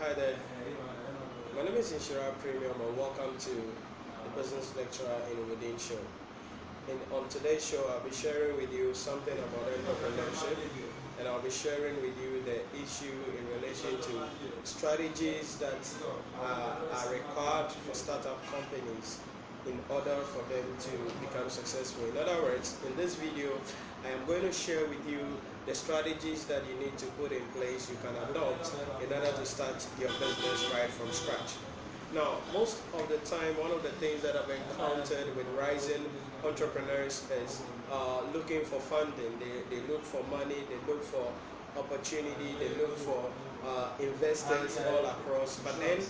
Hi there. My name is Nhyira Premium and welcome to the Business Lecturer in Within Show. And on today's show, I'll be sharing with you something about entrepreneurship and I'll be sharing with you the issue in relation to strategies that uh, are required for startup companies in order for them to become successful. In other words, in this video, I am going to share with you the strategies that you need to put in place you can adopt in order to start your business right from scratch. Now, most of the time, one of the things that I've encountered with rising entrepreneurs is uh, looking for funding. They, they look for money, they look for opportunity, they look for uh, investors all across. But then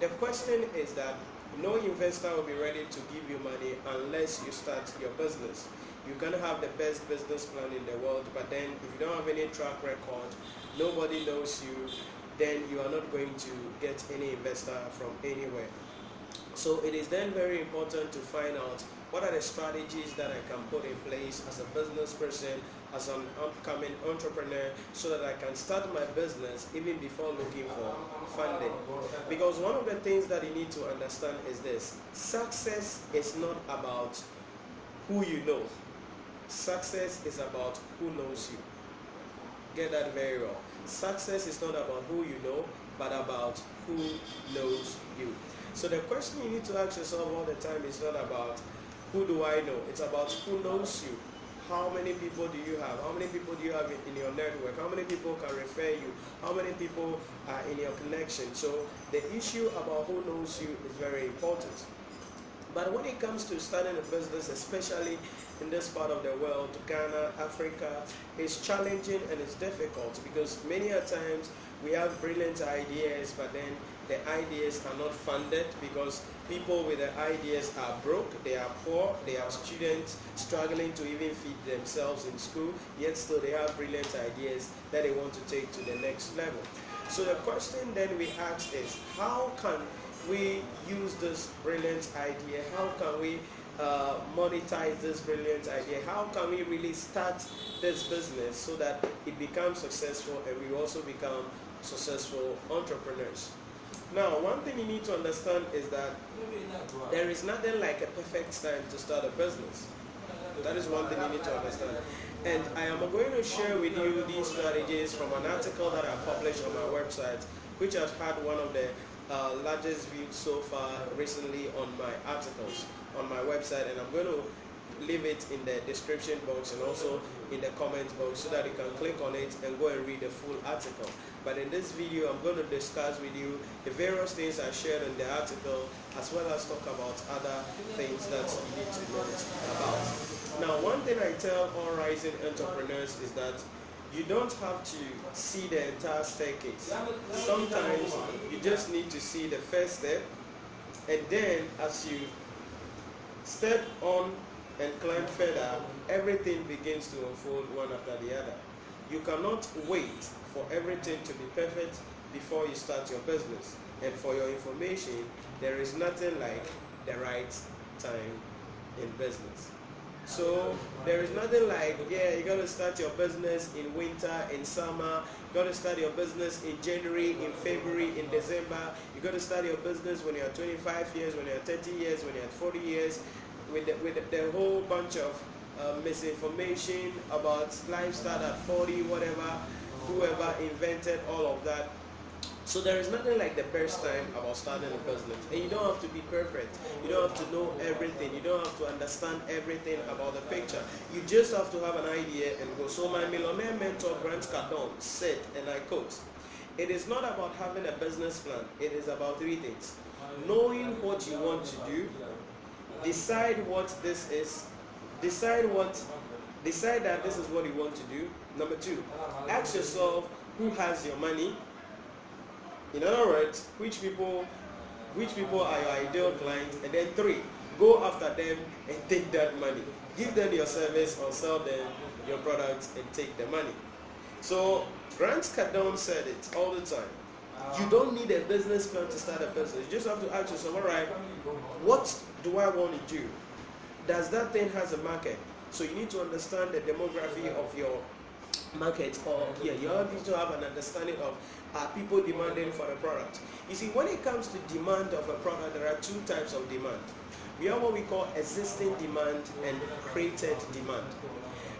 the question is that no investor will be ready to give you money unless you start your business. You can have the best business plan in the world, but then if you don't have any track record, nobody knows you, then you are not going to get any investor from anywhere. So it is then very important to find out what are the strategies that I can put in place as a business person, as an upcoming entrepreneur, so that I can start my business even before looking for funding. Because one of the things that you need to understand is this success is not about who you know, success is about who knows you. Get that very well. Success is not about who you know, but about who knows you. So the question you need to ask yourself all the time is not about who do I know? It's about who knows you. How many people do you have? How many people do you have in, your network? How many people can refer you? How many people are in your connection? So the issue about who knows you is very important. But when it comes to starting a business, especially in this part of the world, Ghana, Africa, it's challenging and it's difficult because many a times we have brilliant ideas, but then the ideas are not funded because people with the ideas are broke, they are poor, they are students struggling to even feed themselves in school, yet still they have brilliant ideas that they want to take to the next level. So the question then we ask is, how can we use this brilliant idea? How can we uh, monetize this brilliant idea? How can we really start this business so that it becomes successful and we also become successful entrepreneurs? Now, one thing you need to understand is that there is nothing like a perfect time to start a business. That is one thing you need to understand. And I am going to share with you these strategies from an article that I published on my website, which has had one of the uh, largest views so far recently on my articles on my website. And I'm going to leave it in the description box and also in the comment box so that you can click on it and go and read the full article. But in this video, I'm going to discuss with you the various things I shared in the article as well as talk about other things that you need to know about. Now, one thing I tell all rising entrepreneurs is that you don't have to see the entire staircase. Sometimes you just need to see the first step and then as you step on and climb further, everything begins to unfold one after the other. You cannot wait for everything to be perfect before you start your business. And for your information, there is nothing like the right time in business. So there is nothing like, yeah, you got to start your business in winter, in summer. You got to start your business in January, in February, in December. You got to start your business when you're 25 years, when you're 30 years, when you're 40 years with the, with the, whole bunch of uh, misinformation about lifestyle at 40, whatever, whoever invented all of that. So there is nothing like the best time about starting a business. And you don't have to be perfect. You don't have to know everything. You don't have to understand everything about the picture. You just have to have an idea and go. So my millionaire mentor Grant Cardone said, and I quote, it is not about having a business plan. It is about three things. Knowing what you want to do, decide what this is decide what decide that this is what you want to do. Number two ask yourself who has your money? In other words which people which people are your ideal clients? And then three go after them and take that money. Give them your service or sell them your products and take the money. So grant cardone said it all the time you don't need a business plan to start a business. You just have to ask yourself, all right, what do I want to do? Does that thing has a market? So you need to understand the demography of your market or yeah you have to have an understanding of are people demanding for the product you see when it comes to demand of a product there are two types of demand we have what we call existing demand and created demand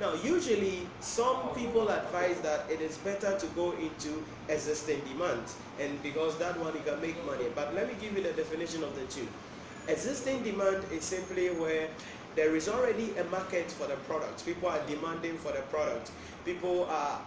now usually some people advise that it is better to go into existing demand and because that one you can make money but let me give you the definition of the two existing demand is simply where there is already a market for the product. People are demanding for the product. People are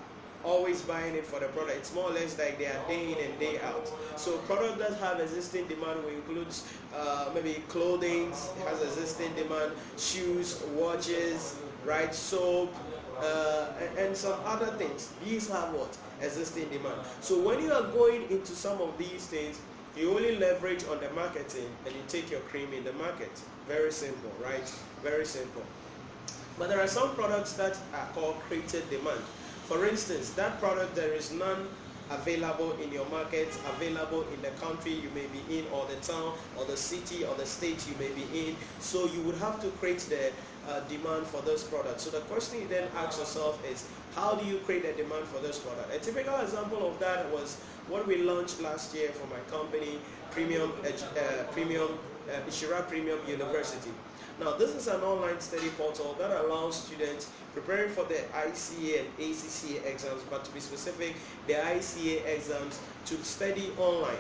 always buying it for the product. It's more or less like they are day in and day out. So product that have existing demand will include uh, maybe clothing has existing demand, shoes, watches, right, soap, uh, and, some other things. These have what? Existing demand. So when you are going into some of these things, you only leverage on the marketing and you take your cream in the market. Very simple, right? Very simple. But there are some products that are called created demand. For instance, that product there is none available in your market, available in the country you may be in, or the town, or the city, or the state you may be in. So you would have to create the uh, demand for those products. So the question you then ask yourself is, how do you create a demand for this product? A typical example of that was what we launched last year for my company, Premium, uh, Premium uh, Nhyira Premium University. Now, this is an online study portal that allows students preparing for the ICA and ACCA exams, but to be specific, the ICA exams to study online.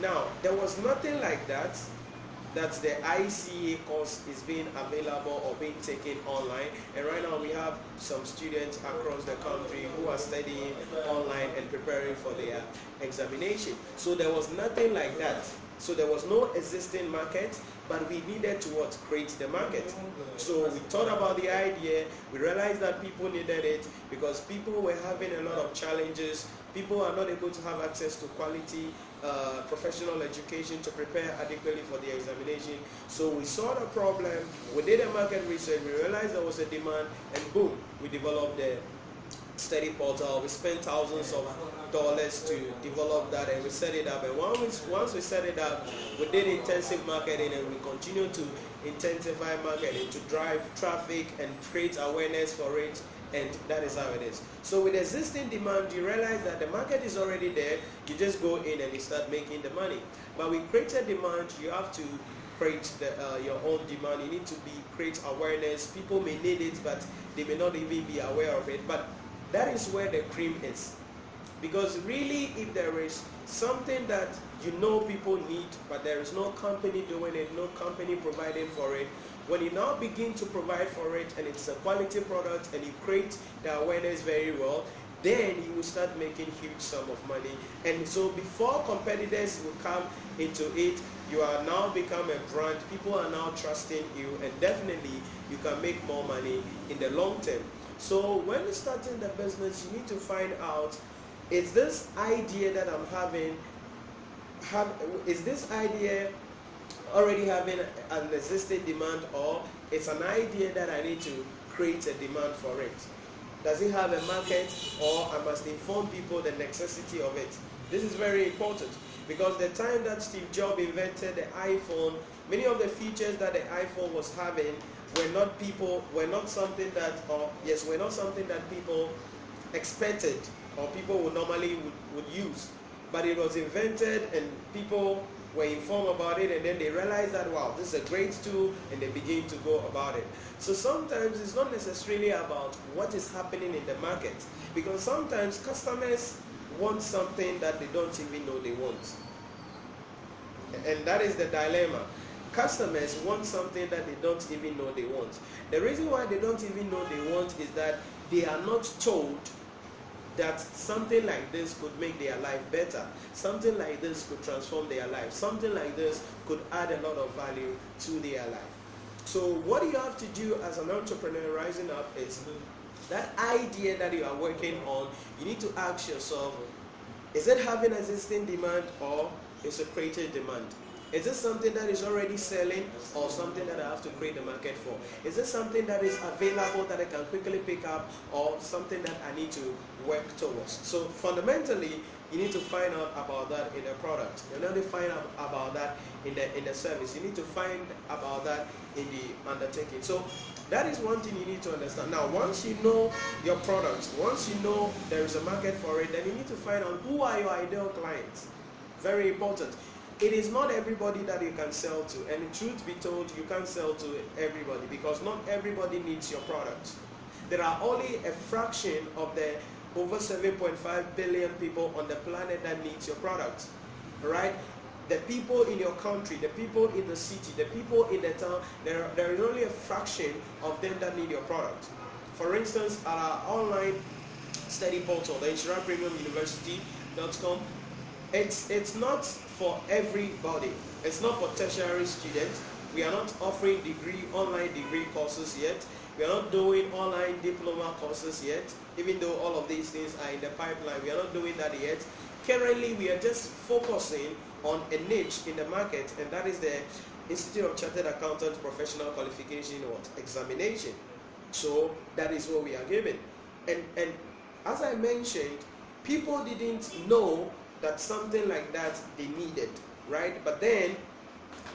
Now, there was nothing like that that the ICA course is being available or being taken online. And right now we have some students across the country who are studying online and preparing for their examination. So there was nothing like that. So there was no existing market, but we needed to what create the market. So we thought about the idea. We realized that people needed it because people were having a lot of challenges. People are not able to have access to quality uh, professional education to prepare adequately for the examination. So we saw the problem, we did a market research, we realized there was a demand, and boom, we developed the study portal. We spent thousands of dollars to develop that and we set it up. And once, once we set it up, we did intensive marketing and we continue to intensify marketing to drive traffic and create awareness for it and that is how it is. So with existing demand, you realize that the market is already there. You just go in and you start making the money. But with created demand, you have to create the, uh, your own demand. You need to be create awareness. People may need it, but they may not even be aware of it. But that is where the cream is. Because really, if there is something that you know people need, but there is no company doing it, no company providing for it, when you now begin to provide for it and it's a quality product and you create the awareness very well, then you will start making huge sum of money. And so before competitors will come into it, you are now become a brand. People are now trusting you and definitely you can make more money in the long term. So when you're starting the business, you need to find out, is this idea that I'm having, have, is this idea already having an existing demand or it's an idea that I need to create a demand for it? Does it have a market or I must inform people the necessity of it? This is very important because the time that Steve Jobs invented the iPhone, many of the features that the iPhone was having were not people were not something that or yes were not something that people expected or people would normally would, would use. But it was invented and people were informed about it and then they realized that wow this is a great tool and they begin to go about it. So sometimes it's not necessarily about what is happening in the market because sometimes customers want something that they don't even know they want. And that is the dilemma. Customers want something that they don't even know they want. The reason why they don't even know they want is that they are not told that something like this could make their life better. Something like this could transform their life. Something like this could add a lot of value to their life. So what you have to do as an entrepreneur rising up is that idea that you are working on, you need to ask yourself, is it having existing demand or is it created demand? Is this something that is already selling or something that I have to create the market for? Is this something that is available that I can quickly pick up or something that I need to work towards? So fundamentally, you need to find out about that in the product. You need to find out about that in the in the service. You need to find about that in the undertaking. So that is one thing you need to understand. Now, once you know your product, once you know there is a market for it, then you need to find out who are your ideal clients. Very important. It is not everybody that you can sell to, and truth be told, you can't sell to everybody because not everybody needs your product. There are only a fraction of the over 7.5 billion people on the planet that needs your product. Right? the people in your country, the people in the city, the people in the town, there, there is only a fraction of them that need your product. For instance, at our online study portal, the University.com, it's, it's not for everybody. It's not for tertiary students. We are not offering degree, online degree courses yet. We are not doing online diploma courses yet, even though all of these things are in the pipeline. We are not doing that yet. Currently, we are just focusing on a niche in the market, and that is the Institute of Chartered Accountants Professional Qualification what examination. So that is what we are giving. And and as I mentioned, people didn't know that something like that they needed, right? But then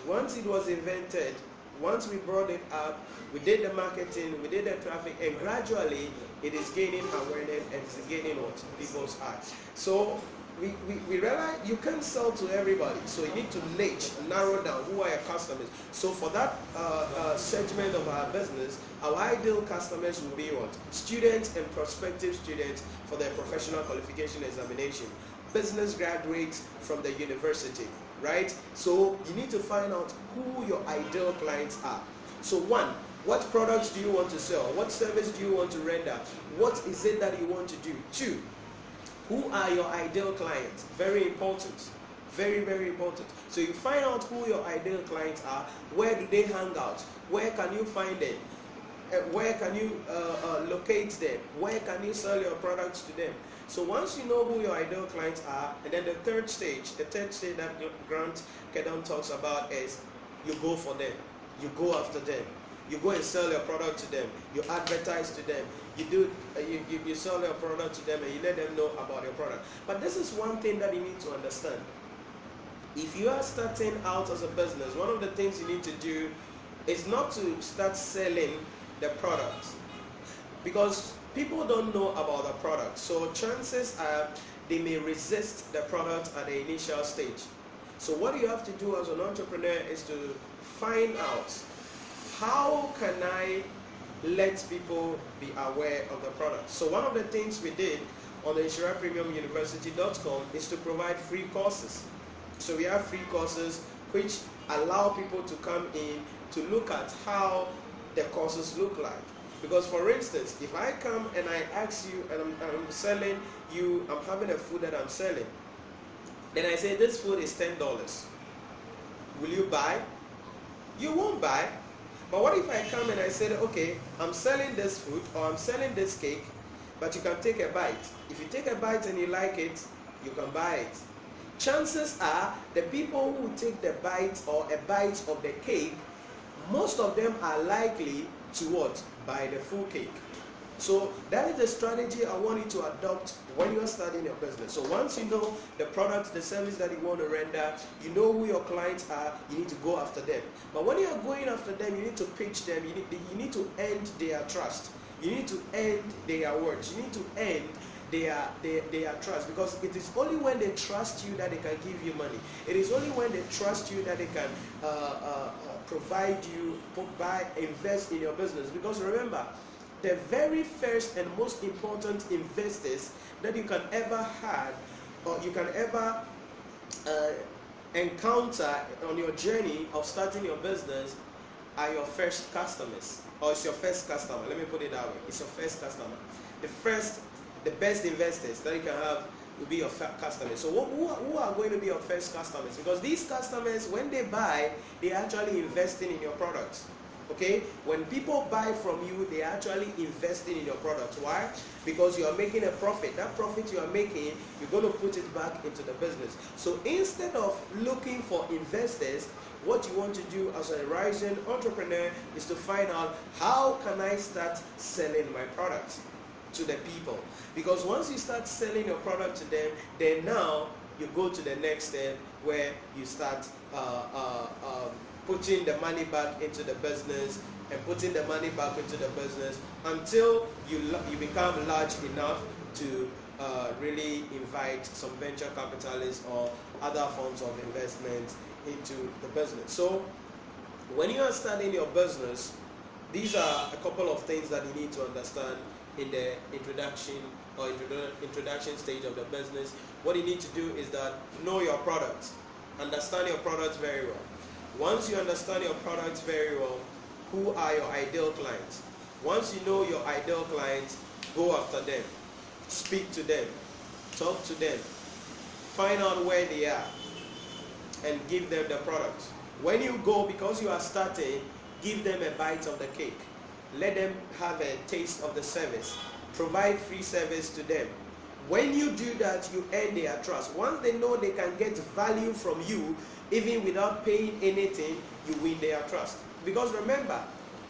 once it was invented, once we brought it up, we did the marketing, we did the traffic, and gradually it is gaining awareness and it's gaining what people's hearts. So we, we, we realize you can't sell to everybody. So you need to niche, narrow down who are your customers. So for that uh, uh, segment of our business, our ideal customers will be what? Students and prospective students for their professional qualification examination. Business graduates from the university, right? So you need to find out who your ideal clients are. So one, what products do you want to sell? What service do you want to render? What is it that you want to do? Two, who are your ideal clients? Very important. Very, very important. So you find out who your ideal clients are. Where do they hang out? Where can you find them? Uh, where can you uh, uh, locate them? Where can you sell your products to them? So once you know who your ideal clients are, and then the third stage, the third stage that Grant Cardone talks about is you go for them. You go after them. You go and sell your product to them. You advertise to them. You do. Uh, you, you, you sell your product to them and you let them know about your product. But this is one thing that you need to understand. If you are starting out as a business, one of the things you need to do is not to start selling the product because people don't know about the product. So chances are they may resist the product at the initial stage. So what you have to do as an entrepreneur is to find out how can I let people be aware of the product? So one of the things we did on the University.com is to provide free courses. So we have free courses which allow people to come in to look at how the courses look like. Because for instance, if I come and I ask you and I'm, I'm selling you, I'm having a food that I'm selling, then I say this food is $10. Will you buy? You won't buy but what if I come and I said, okay, I'm selling this food or I'm selling this cake, but you can take a bite. If you take a bite and you like it, you can buy it. Chances are the people who take the bite or a bite of the cake, most of them are likely to what? Buy the full cake. So that is the strategy I want you to adopt when you are starting your business. So once you know the product, the service that you want to render, you know who your clients are, you need to go after them. But when you are going after them, you need to pitch them, you need, you need to end their trust. You need to end their words. You need to end their, their, their trust because it is only when they trust you that they can give you money. It is only when they trust you that they can uh, uh, uh, provide you, buy, invest in your business. Because remember, the very first and most important investors that you can ever have or you can ever uh, encounter on your journey of starting your business are your first customers. Or it's your first customer. Let me put it that way. It's your first customer. The first the best investors that you can have will be your customers so who, who are going to be your first customers because these customers when they buy they're actually investing in your products Okay? When people buy from you, they're actually investing in your product. Why? Because you are making a profit. That profit you are making, you're going to put it back into the business. So instead of looking for investors, what you want to do as a rising entrepreneur is to find out how can I start selling my products. To the people. Because once you start selling your product to them, then now you go to the next step where you start uh, uh, um, putting the money back into the business and putting the money back into the business until you you become large enough to uh, really invite some venture capitalists or other forms of investment into the business. So when you are starting your business, these are a couple of things that you need to understand in the introduction or introduction stage of the business. What you need to do is that know your product, understand your product very well. Once you understand your product very well, who are your ideal clients? Once you know your ideal clients, go after them, speak to them, talk to them, find out where they are, and give them the product. When you go, because you are starting, give them a bite of the cake. Let them have a taste of the service. Provide free service to them. When you do that, you earn their trust. Once they know they can get value from you, even without paying anything, you win their trust. Because remember,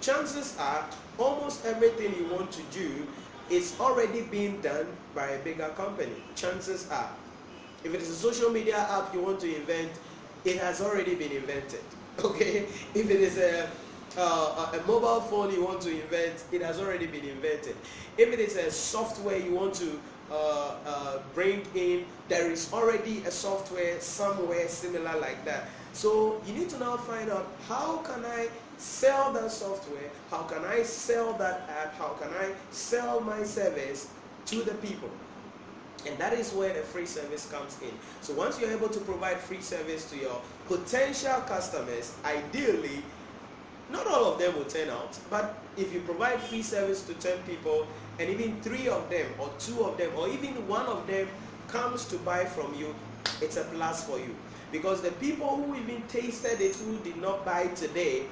chances are almost everything you want to do is already being done by a bigger company. Chances are. If it is a social media app you want to invent, it has already been invented. Okay? If it is a uh, a mobile phone you want to invent, it has already been invented. If it is a software you want to uh, uh, bring in, there is already a software somewhere similar like that. So you need to now find out how can I sell that software, how can I sell that app, how can I sell my service to the people. And that is where the free service comes in. So once you're able to provide free service to your potential customers, ideally not all of them will turn out, but if you provide free service to 10 people and even three of them or two of them or even one of them comes to buy from you, it's a plus for you. Because the people who even tasted it who did not buy today,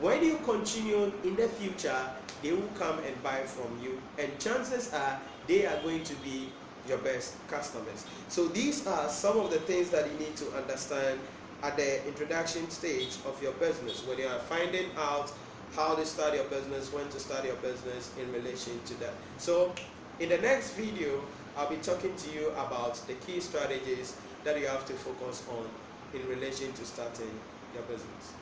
when you continue in the future, they will come and buy from you. And chances are they are going to be your best customers. So these are some of the things that you need to understand at the introduction stage of your business when you are finding out how to start your business, when to start your business in relation to that. So in the next video, I'll be talking to you about the key strategies that you have to focus on in relation to starting your business.